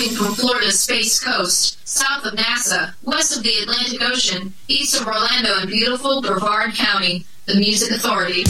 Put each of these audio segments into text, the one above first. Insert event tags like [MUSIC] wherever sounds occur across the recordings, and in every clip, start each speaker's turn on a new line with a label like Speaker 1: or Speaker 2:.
Speaker 1: moving from Florida's Space Coast, south of NASA, west of the Atlantic Ocean, east of Orlando in beautiful Brevard County, the Music Authority.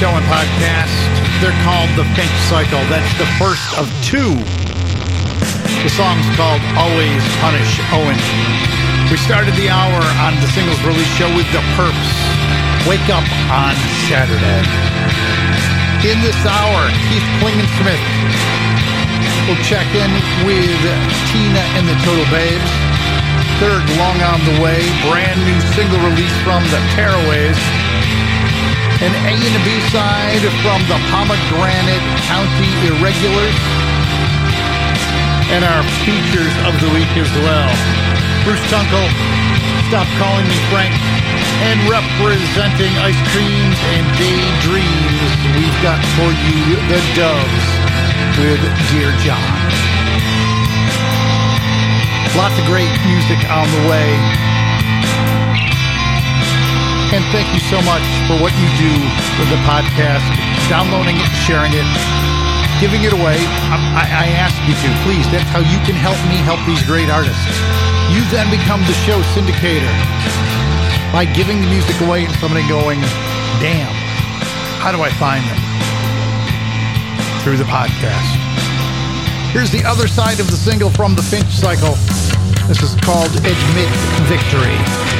Speaker 2: Show and Podcast. They're called The Finch Cycle. That's the first of two. The song's called Always Punish Owen. We started the hour on the singles release show with The Perps. Wake Up on Saturday. In this hour, Keith Klingensmith will check in with Tina and the Total Babes. Third Lung on the Way, brand new single release from the Tearaways an A and a B side from the Pomegranate County Irregulars, and our features of the week as well. Bruce Tunkel, Stop Calling Me Frank, and representing Ice Creams and Daydreams, we've got for you the Doves with Dear John. Lots of great music on the way. And thank you so much for what you do with the podcast, downloading it, sharing it, giving it away. Um, I, I, ask you to, please. That's how you can help me help these great artists. You then become the show syndicator by giving the music away and somebody going, damn, how do I find them? Through the podcast. Here's the other side of the single from the Finch cycle. This is called Admit Victory.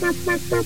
Speaker 1: I [LAUGHS]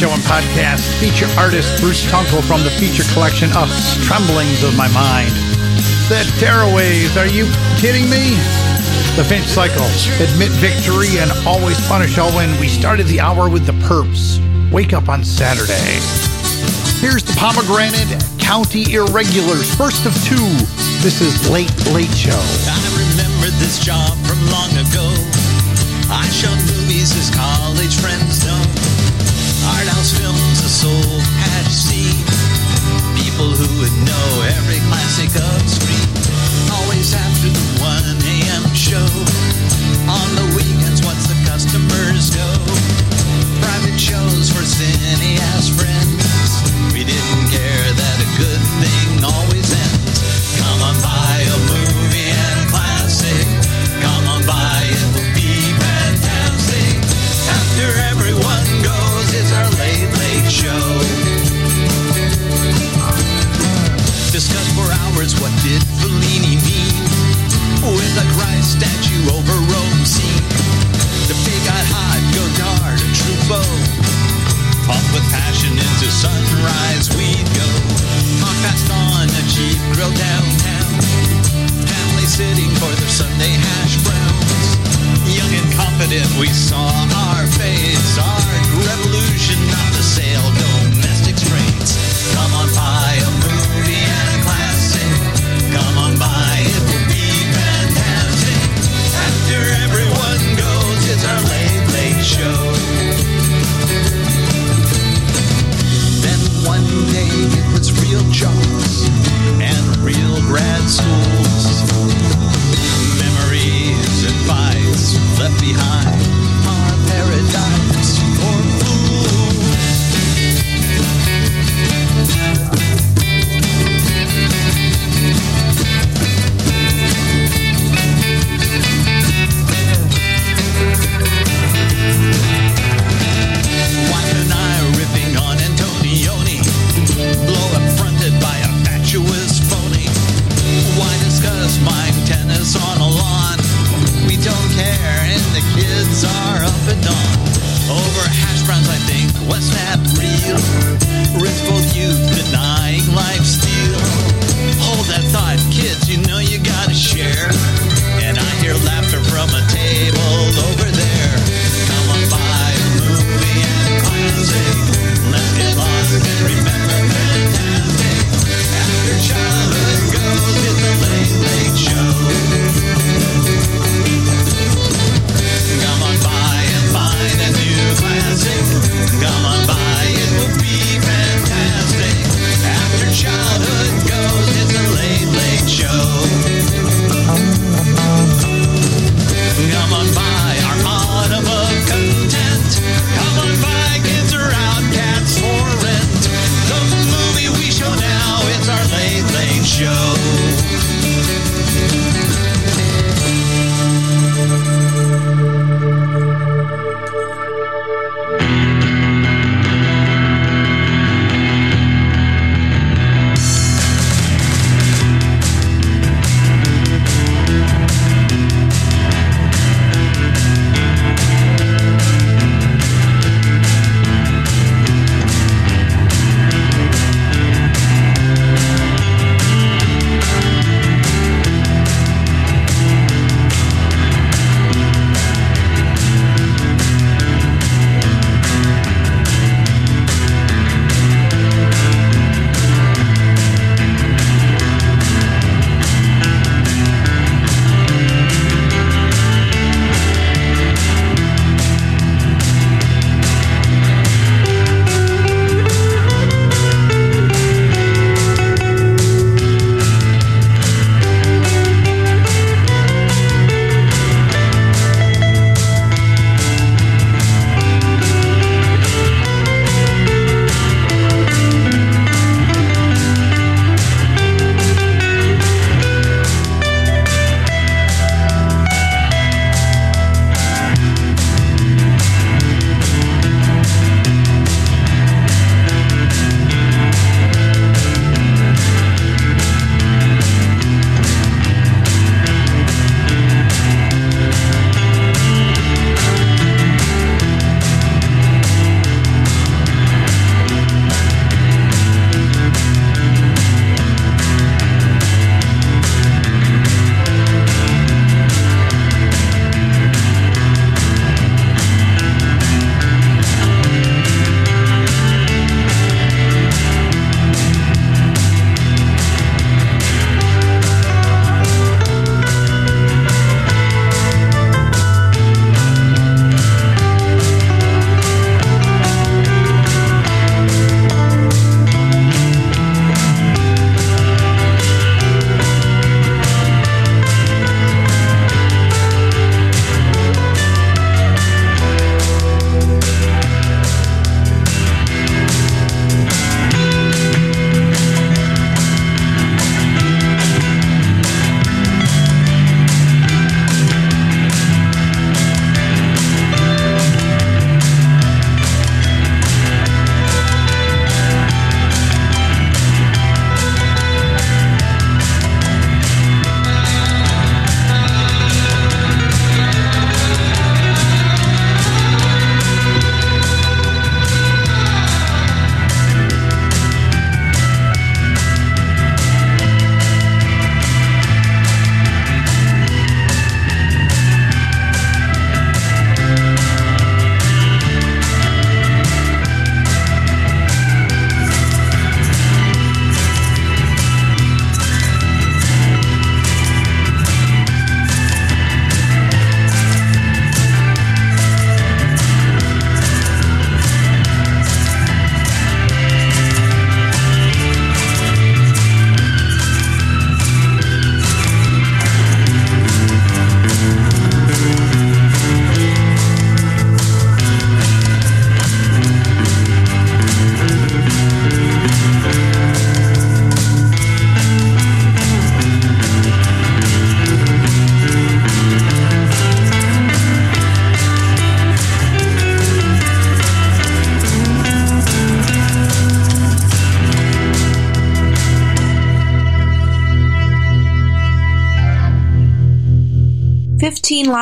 Speaker 2: show and podcast. Feature artist Bruce Tunkel from the feature collection Us Tremblings of My Mind. The Tearaways, are you kidding me? The Finch Cycle, Admit Victory, and Always Punish Owen. We started the hour with the Perps. Wake up on Saturday. Here's the Pomegranate County Irregulars, first of two. This is Late Late Show.
Speaker 3: I remember this job from long who would know every classic of street. Always after the 1 a.m. show. On the for what did Fellini mean with a Christ statue over Rome scene. The got hot, Godard, Truffaut. Pump with passion into sunrise we'd go. Talk fast on a cheap grill downtown. Family sitting for their Sunday hash browns. Young and confident, we saw our face. Our revolution, was real jobs and real grad schools. Memories and fights left behind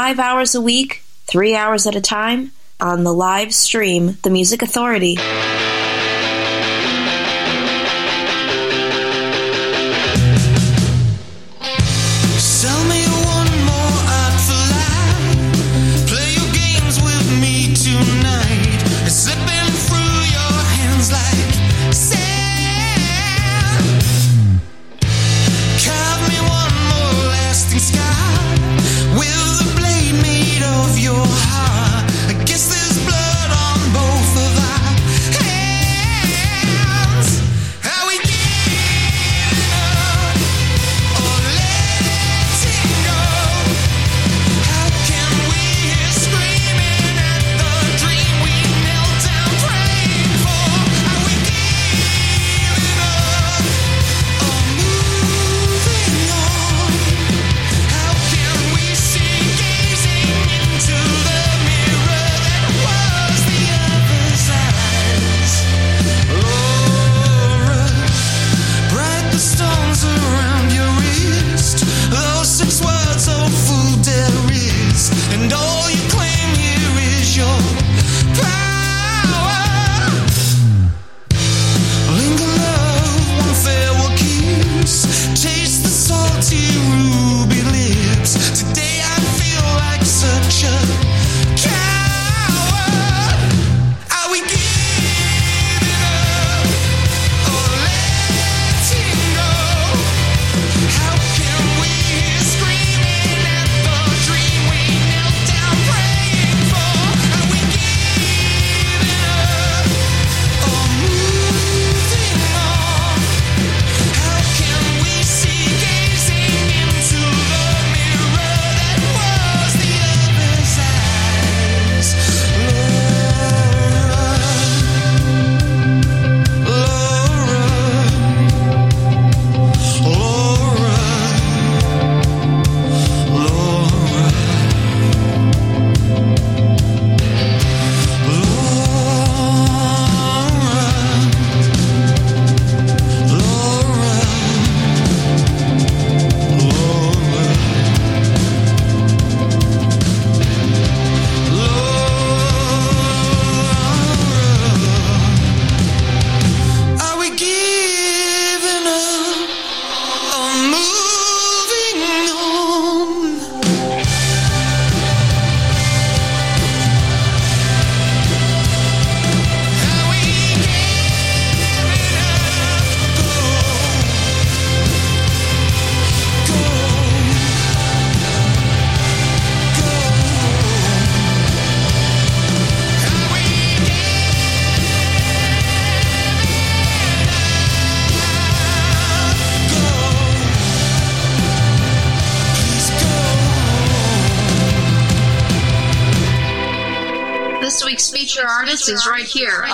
Speaker 1: five hours a week, three hours at a time, on the live stream, The Music Authority.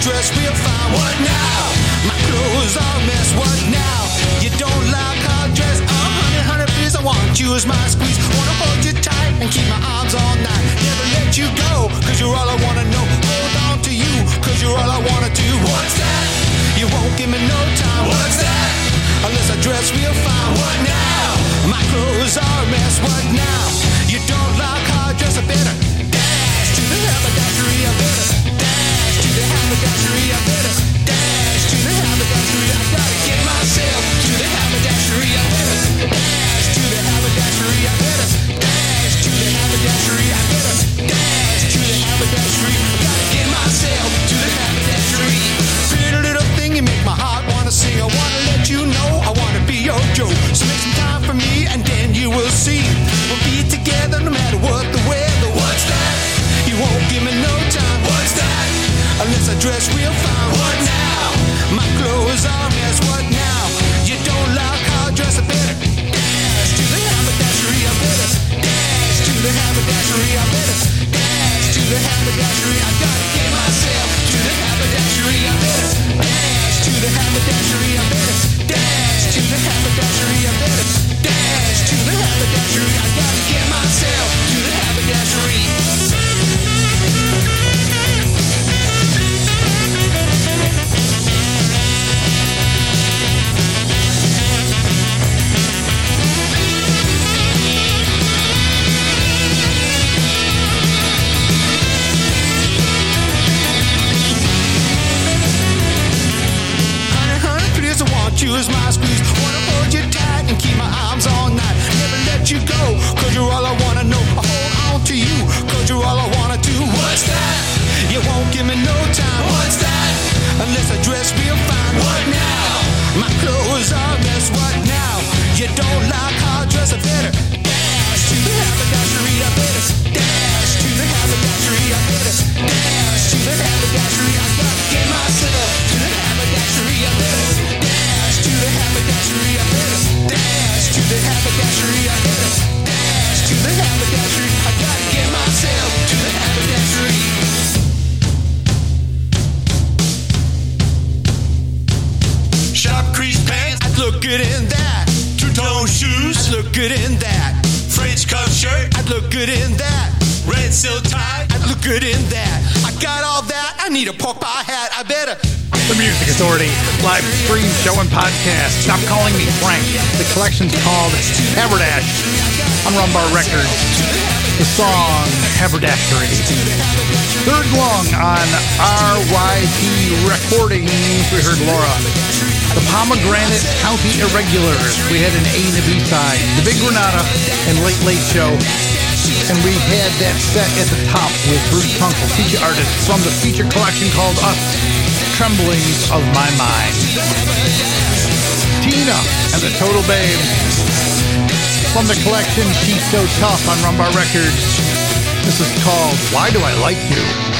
Speaker 4: dress real fine. What now? My clothes are a mess. What now? You don't like how I dress? Oh, honey, honey, please, I want you as my squeeze. Wanna hold you tight and keep my arms all night. Never let you go, cause you're all I wanna know. Hold on to you, cause you're all I wanna do. What's that? You won't give me no time. What's that? Unless I dress real fine. What now? My clothes are a mess. What now? You don't like how I dress? I better dress real fine. What now? My clothes are mess. What now? You don't like how I dress I better. Dash to the haberdashery, I better. Dash to the haberdashery, I better. Dash to the haberdashery, I gotta get myself to the haberdashery, I better. Dash to the haberdashery, I better. Dash to the haberdashery, I better. Dash to the haberdashery, I gotta get myself.
Speaker 2: Authority live stream show and podcast. Stop calling me Frank. The collection's called Haberdash on Rumbar Records. The song Haberdashery. Third Lung on RYP Recordings. We heard Laura. The Pomegranate County Irregulars. We had an A and a B side. The Big Granada and Late Late Show. And we had that set at the top with Bruce Tunkel, feature artist from the feature collection called Us, Tremblings of My Mind. Tina and the Total Babe. From the collection She's So Tough on Rumbar Records. This is called Why Do I Like You?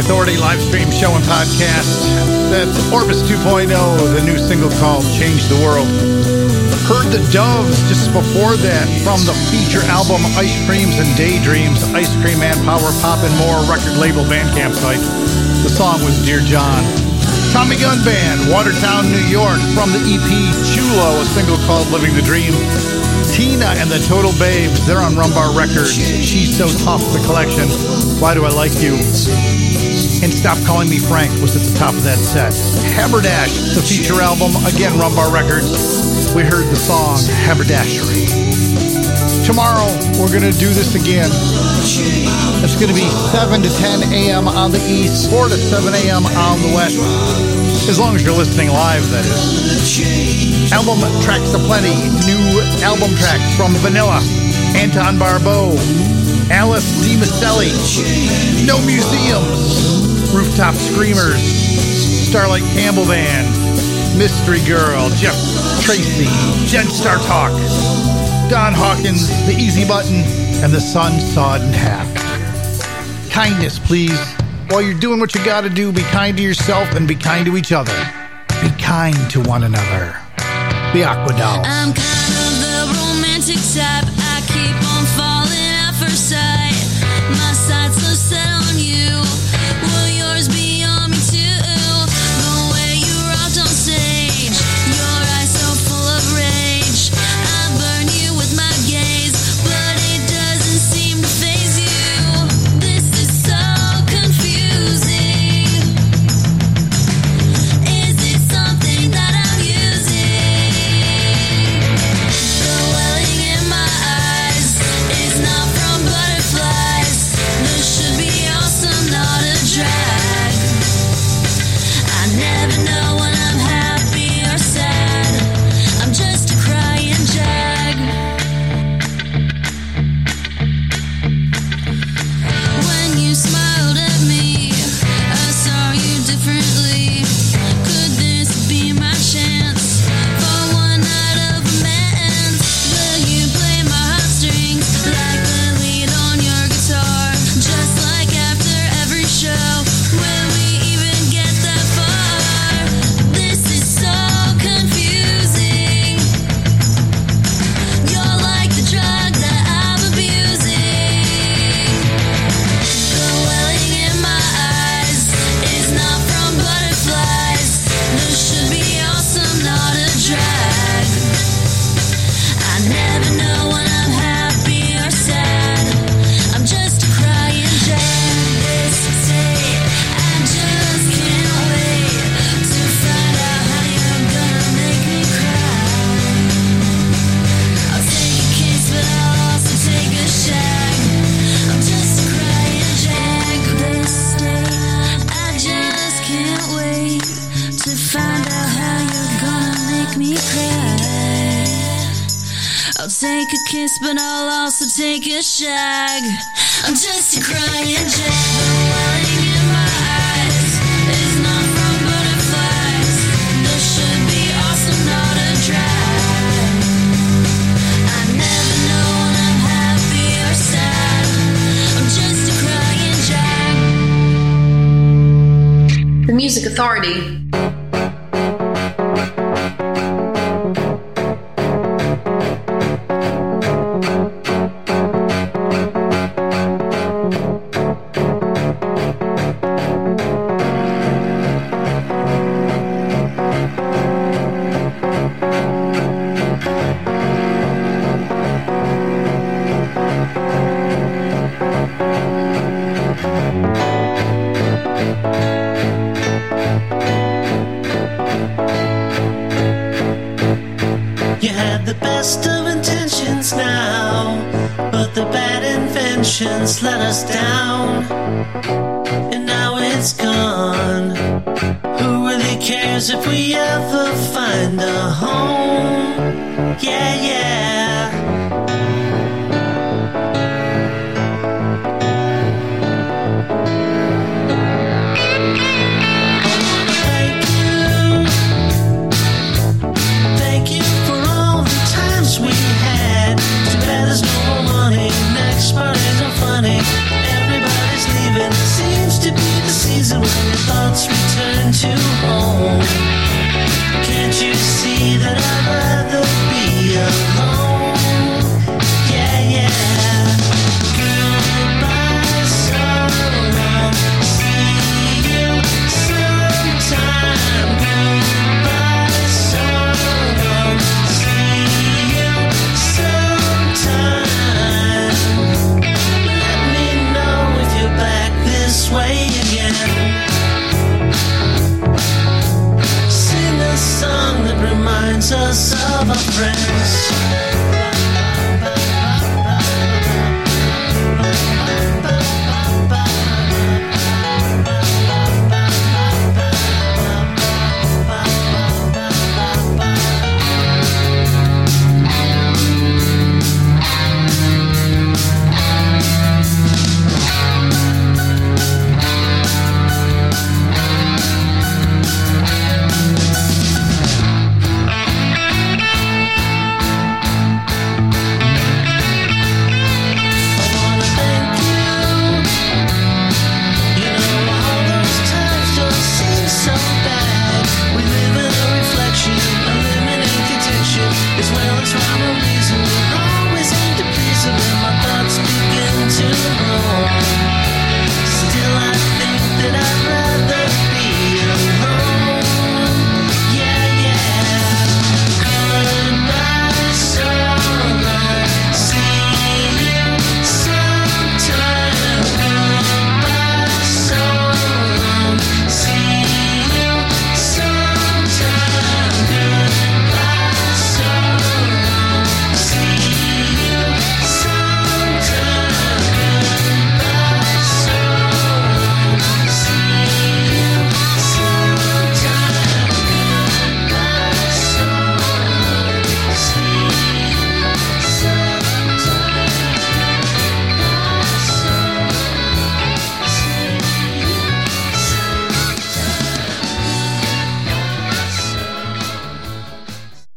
Speaker 5: Authority live stream show and podcast. That's Orbis 2.0, the new single called Change the World. Heard the Doves just before that from the feature album Ice Creams and Daydreams, Ice Cream and Power Pop and More record label Bandcamp site. The song was Dear John. Tommy Gun Band, Watertown, New York, from the EP Chulo, a single called Living the Dream. Tina and the Total Babes, they're on Rumbar Records. She's So Tough, the collection. Why Do I Like You? And Stop Calling Me Frank was at the top of that set. Haberdash, the feature album, again Rumbar Records. We heard the song Haberdashery. Tomorrow, we're going to do this again. It's going to be 7 to 10 a.m. on the east, 4 to 7 a.m. on the west. As long as you're listening live, that is. Album tracks aplenty. New album tracks from Vanilla, Anton Barbeau, Alice Di Maselli, No Museums, Rooftop Screamers, Starlight Campbell Band, Mystery Girl, Jeff Tracy, Jen Star Talk, Don Hawkins, The Easy Button, and The Sun Sawed in Half. Kindness, please. While you're doing what you gotta do, be kind to yourself and be kind to each other. Be kind to one another. The Aqua Dolls.
Speaker 1: Music Authority.